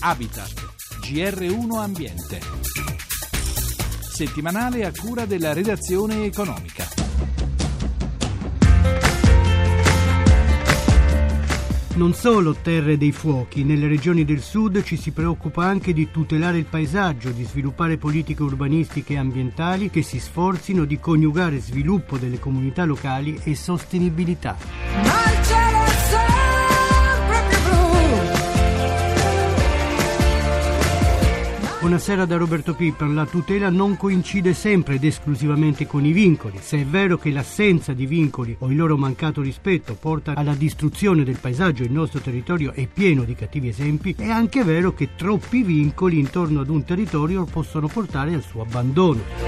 Habitat, GR1 Ambiente. Settimanale a cura della redazione economica. Non solo terre dei fuochi, nelle regioni del sud ci si preoccupa anche di tutelare il paesaggio, di sviluppare politiche urbanistiche e ambientali che si sforzino di coniugare sviluppo delle comunità locali e sostenibilità. Buonasera da Roberto Pippan. La tutela non coincide sempre ed esclusivamente con i vincoli. Se è vero che l'assenza di vincoli o il loro mancato rispetto porta alla distruzione del paesaggio, il nostro territorio è pieno di cattivi esempi, è anche vero che troppi vincoli intorno ad un territorio possono portare al suo abbandono.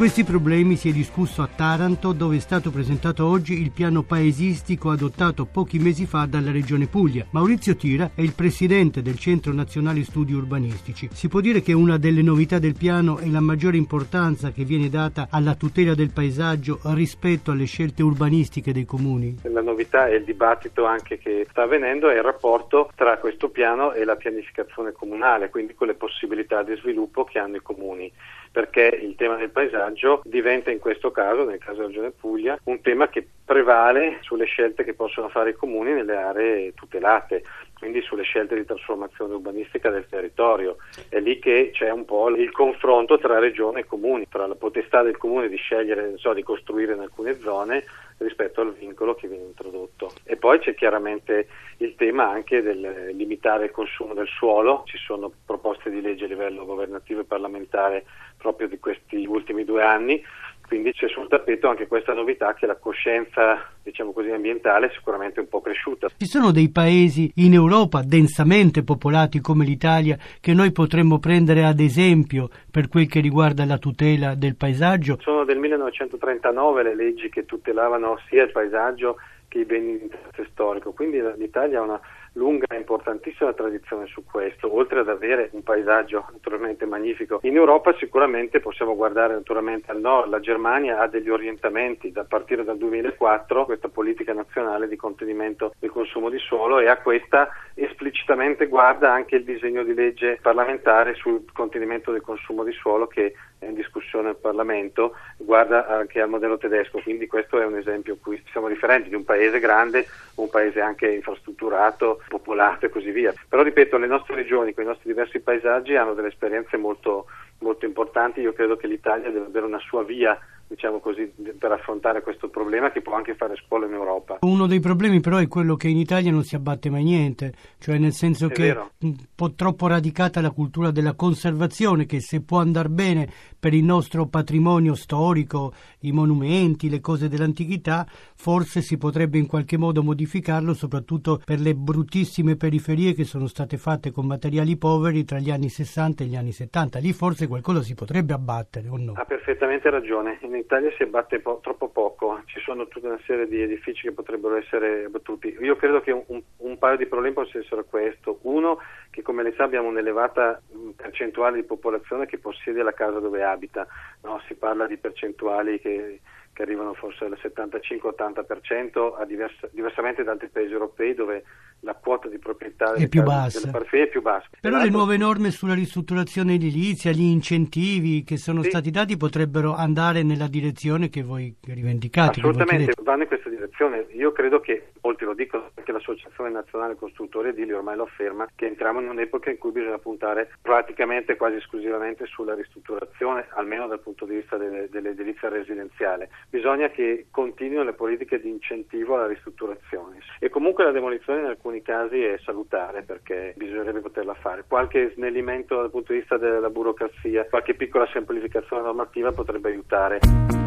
Questi problemi si è discusso a Taranto dove è stato presentato oggi il piano paesistico adottato pochi mesi fa dalla Regione Puglia. Maurizio Tira è il presidente del Centro Nazionale Studi Urbanistici. Si può dire che una delle novità del piano è la maggiore importanza che viene data alla tutela del paesaggio rispetto alle scelte urbanistiche dei comuni? La novità è il dibattito anche che sta avvenendo è il rapporto tra questo piano e la pianificazione comunale, quindi con le possibilità di sviluppo che hanno i comuni perché il tema del paesaggio diventa in questo caso, nel caso della Regione Puglia, un tema che prevale sulle scelte che possono fare i comuni nelle aree tutelate quindi sulle scelte di trasformazione urbanistica del territorio. È lì che c'è un po' il confronto tra regione e comuni, tra la potestà del comune di scegliere, so, di costruire in alcune zone rispetto al vincolo che viene introdotto. E poi c'è chiaramente il tema anche del limitare il consumo del suolo, ci sono proposte di legge a livello governativo e parlamentare proprio di questi ultimi due anni quindi c'è sul tappeto anche questa novità che la coscienza diciamo così, ambientale è sicuramente un po' cresciuta. Ci sono dei paesi in Europa densamente popolati come l'Italia che noi potremmo prendere ad esempio per quel che riguarda la tutela del paesaggio? Sono del 1939 le leggi che tutelavano sia il paesaggio che i beni di interesse storico, quindi l'Italia ha una lunga e importantissima tradizione su questo, oltre ad avere un paesaggio naturalmente magnifico. In Europa sicuramente possiamo guardare naturalmente al nord, la Germania ha degli orientamenti da partire dal 2004, questa politica nazionale di contenimento del consumo di suolo e a questa esplicitamente guarda anche il disegno di legge parlamentare sul contenimento del consumo di suolo che è in discussione al Parlamento, guarda anche al modello tedesco, quindi questo è un esempio in cui siamo differenti di un paese grande, un paese anche infrastrutturato, popolato e così via. Però ripeto, le nostre regioni con i nostri diversi paesaggi hanno delle esperienze molto, molto importanti, io credo che l'Italia deve avere una sua via diciamo così, per affrontare questo problema che può anche fare scuola in Europa. Uno dei problemi però è quello che in Italia non si abbatte mai niente, cioè nel senso è che vero. è un po' troppo radicata la cultura della conservazione che se può andare bene per il nostro patrimonio storico, i monumenti, le cose dell'antichità, forse si potrebbe in qualche modo modificarlo soprattutto per le bruttissime periferie che sono state fatte con materiali poveri tra gli anni 60 e gli anni 70. Lì forse qualcosa si potrebbe abbattere o no? Ha perfettamente ragione. In Italia si abbatte po- troppo poco, ci sono tutta una serie di edifici che potrebbero essere abbattuti. Io credo che un, un paio di problemi possano essere questo. Uno, che come lei sa abbiamo un'elevata percentuale di popolazione che possiede la casa dove abita, no? si parla di percentuali che che arrivano forse al 75-80%, divers- diversamente da altri paesi europei dove la quota di proprietà è più bassa. è più bassa. Però le nuove norme sulla ristrutturazione edilizia, gli incentivi che sono sì. stati dati potrebbero andare nella direzione che voi rivendicate. Assolutamente, vanno in questa direzione. Io credo che, oltre lo dico anche l'Associazione Nazionale Costruttori Edili ormai lo afferma, che entriamo in un'epoca in cui bisogna puntare praticamente quasi esclusivamente sulla ristrutturazione, almeno dal punto di vista delle, dell'edilizia residenziale bisogna che continuino le politiche di incentivo alla ristrutturazione e comunque la demolizione in alcuni casi è salutare perché bisognerebbe poterla fare. Qualche snellimento dal punto di vista della burocrazia, qualche piccola semplificazione normativa potrebbe aiutare.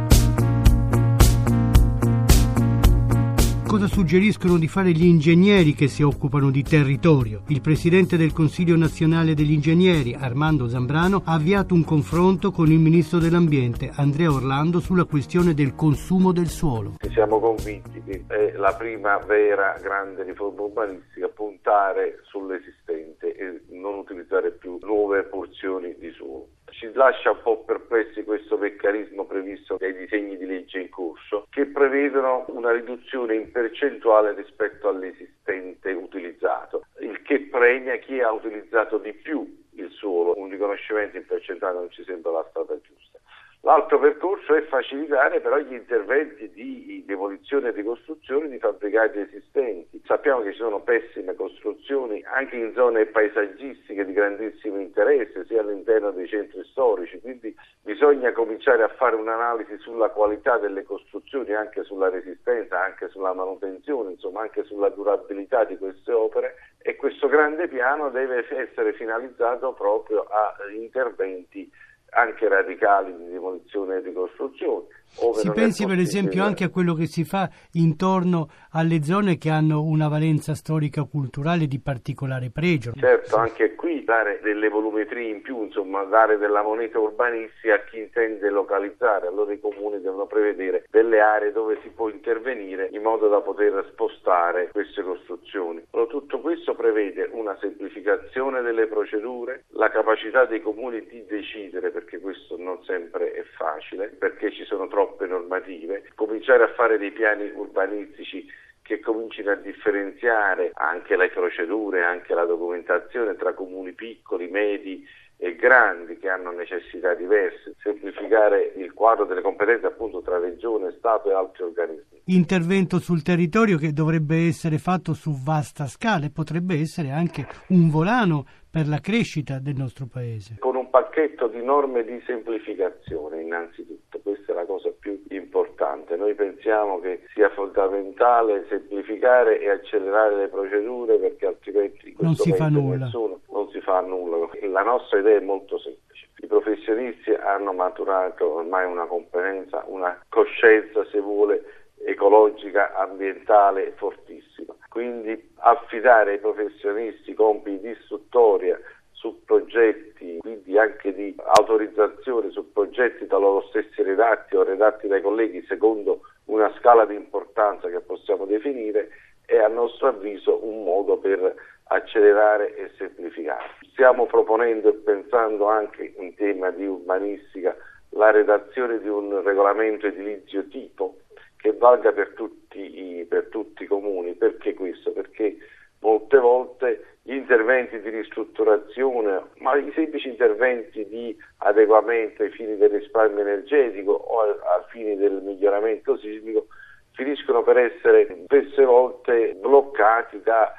Cosa suggeriscono di fare gli ingegneri che si occupano di territorio. Il presidente del Consiglio nazionale degli ingegneri, Armando Zambrano, ha avviato un confronto con il ministro dell'Ambiente, Andrea Orlando, sulla questione del consumo del suolo. Siamo convinti che è la prima vera grande riforma urbanistica puntare sull'esistente e non utilizzare più nuove porzioni di suolo ci lascia un po' perplessi questo meccanismo previsto dai disegni di legge in corso, che prevedono una riduzione in percentuale rispetto all'esistente utilizzato, il che premia chi ha utilizzato di più il suolo. Un riconoscimento in percentuale non ci sembra la strada giusta. L'altro percorso è facilitare però gli interventi di demolizione e ricostruzione di fabbricati esistenti. Sappiamo che ci sono pessime costruzioni anche in zone paesaggistiche di grandissimo interesse, sia all'interno dei centri storici, quindi bisogna cominciare a fare un'analisi sulla qualità delle costruzioni, anche sulla resistenza, anche sulla manutenzione, insomma anche sulla durabilità di queste opere e questo grande piano deve essere finalizzato proprio a interventi anche radicali di demolizione e ricostruzione. Si pensi per esempio anche a quello che si fa intorno alle zone che hanno una valenza storica culturale di particolare pregio. Certo, anche qui dare delle volumetrie in più, insomma, dare della moneta urbanistica a chi intende localizzare. Allora i comuni devono prevedere delle aree dove si può intervenire in modo da poter spostare queste costruzioni. Allora, tutto questo prevede una semplificazione delle procedure, la capacità dei comuni di decidere, perché questo non sempre è facile, perché ci sono troppi troppe normative, cominciare a fare dei piani urbanistici che comincino a differenziare anche le procedure, anche la documentazione tra comuni piccoli, medi e grandi che hanno necessità diverse, semplificare il quadro delle competenze appunto tra regione, Stato e altri organismi. Intervento sul territorio che dovrebbe essere fatto su vasta scala e potrebbe essere anche un volano per la crescita del nostro paese. Con un pacchetto di norme di semplificazione innanzitutto, questa è la cosa più importante. Noi pensiamo che sia fondamentale semplificare e accelerare le procedure perché altrimenti non si fa nulla. Nessuno, non si fa nulla. La nostra idea è molto semplice. I professionisti hanno maturato ormai una competenza, una coscienza, se vuole, ecologica, ambientale fortissima. Quindi affidare ai professionisti compiti di istruttoria su progetti, quindi anche di autorizzazione su progetti da loro stessi redatti o redatti dai colleghi secondo una scala di importanza che possiamo definire, è a nostro avviso un modo per accelerare e semplificare. Stiamo proponendo e pensando anche in tema di urbanistica la redazione di un regolamento edilizio tipo che valga per tutti, per tutti i comuni. Perché questo? Perché molte volte gli interventi di ristrutturazione, ma i semplici interventi di adeguamento ai fini del risparmio energetico o ai fini del miglioramento sismico finiscono per essere spesse volte bloccati da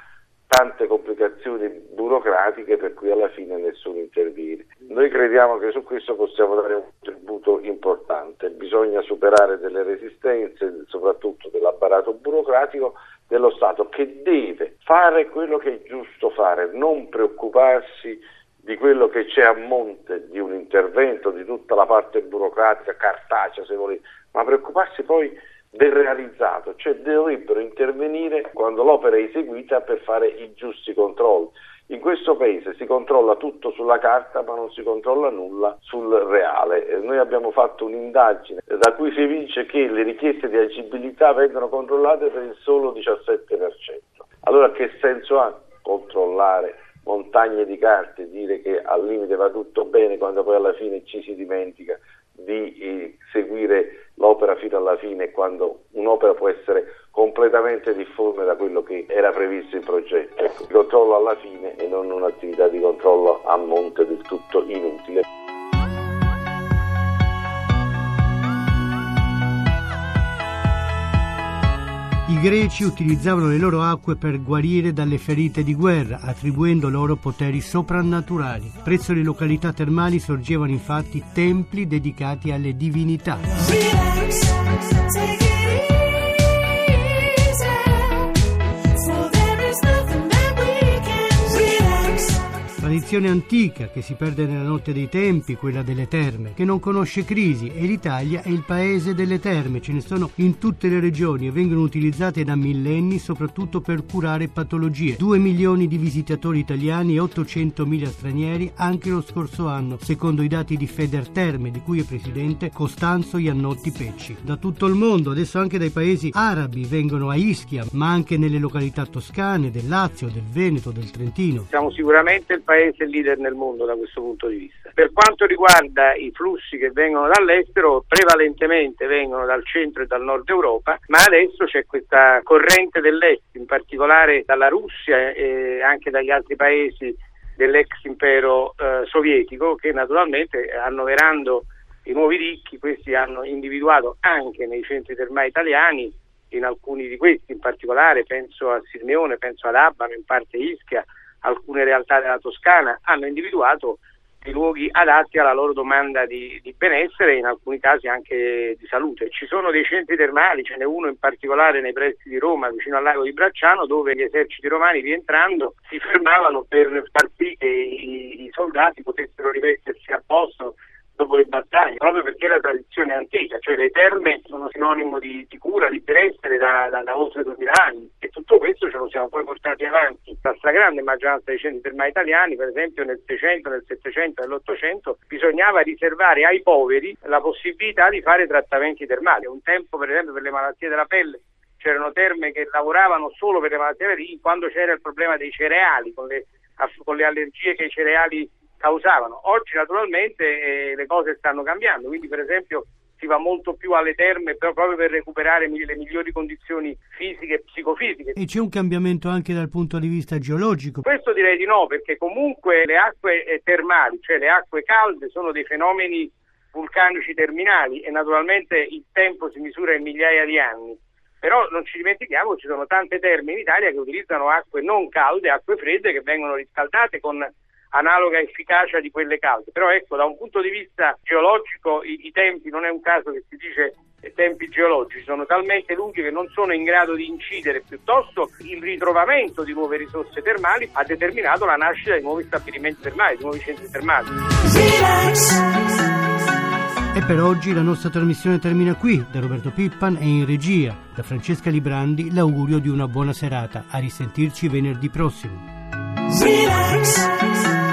tante complicazioni burocratiche per cui alla fine nessuno interviene. Noi crediamo che su questo possiamo dare un contributo importante, bisogna superare delle resistenze, soprattutto dell'apparato burocratico dello Stato che deve fare quello che è giusto fare, non preoccuparsi di quello che c'è a monte di un intervento, di tutta la parte burocratica, cartacea se volete, ma preoccuparsi poi del realizzato, cioè dovrebbero intervenire quando l'opera è eseguita per fare i giusti controlli. In questo paese si controlla tutto sulla carta ma non si controlla nulla sul reale. Noi abbiamo fatto un'indagine da cui si evince che le richieste di agibilità vengono controllate per il solo 17%. Allora che senso ha controllare montagne di carte dire che al limite va tutto bene quando poi alla fine ci si dimentica di eh, seguire l'opera fino alla fine quando un'opera può essere completamente difforme da quello che era previsto in progetto. Ecco, il controllo alla fine e non un'attività di controllo a monte del tutto inutile. Greci utilizzavano le loro acque per guarire dalle ferite di guerra, attribuendo loro poteri soprannaturali. Presso le località termali sorgevano infatti templi dedicati alle divinità. Tradizione antica che si perde nella notte dei tempi, quella delle terme, che non conosce crisi e l'Italia è il paese delle terme, ce ne sono in tutte le regioni e vengono utilizzate da millenni soprattutto per curare patologie. 2 milioni di visitatori italiani e 800 mila stranieri anche lo scorso anno, secondo i dati di Federterme, di cui è presidente Costanzo Iannotti Pecci. Da tutto il mondo, adesso anche dai paesi arabi vengono a Ischia, ma anche nelle località toscane, del Lazio, del Veneto, del Trentino. Siamo sicuramente il paese paese leader nel mondo da questo punto di vista. Per quanto riguarda i flussi che vengono dall'estero, prevalentemente vengono dal centro e dal nord Europa, ma adesso c'è questa corrente dell'est, in particolare dalla Russia e anche dagli altri paesi dell'ex impero eh, sovietico che naturalmente annoverando i nuovi ricchi, questi hanno individuato anche nei centri termali italiani, in alcuni di questi in particolare, penso a Sirmione, penso ad Abano, in parte Ischia, alcune realtà della Toscana, hanno individuato dei luoghi adatti alla loro domanda di, di, benessere e in alcuni casi anche di salute. Ci sono dei centri termali, ce n'è uno in particolare nei pressi di Roma, vicino al lago di Bracciano, dove gli eserciti romani rientrando si fermavano per far sì che i, i soldati potessero rimettersi a posto dopo le battaglie, proprio perché la tradizione è antica, cioè le terme sono sinonimo di, di cura, di benessere da, da, da, oltre 2000 anni e tutto questo ce lo siamo poi portati avanti. La stragrande maggioranza dei centri termali italiani, per esempio nel 600, nel 700 e nell'Ottocento, bisognava riservare ai poveri la possibilità di fare trattamenti termali. Un tempo, per esempio, per le malattie della pelle c'erano terme che lavoravano solo per le malattie quando c'era il problema dei cereali, con le, con le allergie che i cereali causavano. Oggi naturalmente eh, le cose stanno cambiando, quindi per esempio si va molto più alle terme proprio per recuperare le migliori condizioni fisiche e psicofisiche. E c'è un cambiamento anche dal punto di vista geologico? Questo direi di no, perché comunque le acque eh, termali, cioè le acque calde, sono dei fenomeni vulcanici terminali e naturalmente il tempo si misura in migliaia di anni. Però non ci dimentichiamo che ci sono tante terme in Italia che utilizzano acque non calde, acque fredde che vengono riscaldate con analoga efficacia di quelle calde. Però ecco, da un punto di vista geologico i, i tempi, non è un caso che si dice eh, tempi geologici, sono talmente lunghi che non sono in grado di incidere, piuttosto il ritrovamento di nuove risorse termali ha determinato la nascita di nuovi stabilimenti termali, di nuovi centri termali. E per oggi la nostra trasmissione termina qui. Da Roberto Pippan e in regia, da Francesca Librandi, l'augurio di una buona serata. A risentirci venerdì prossimo. Relax.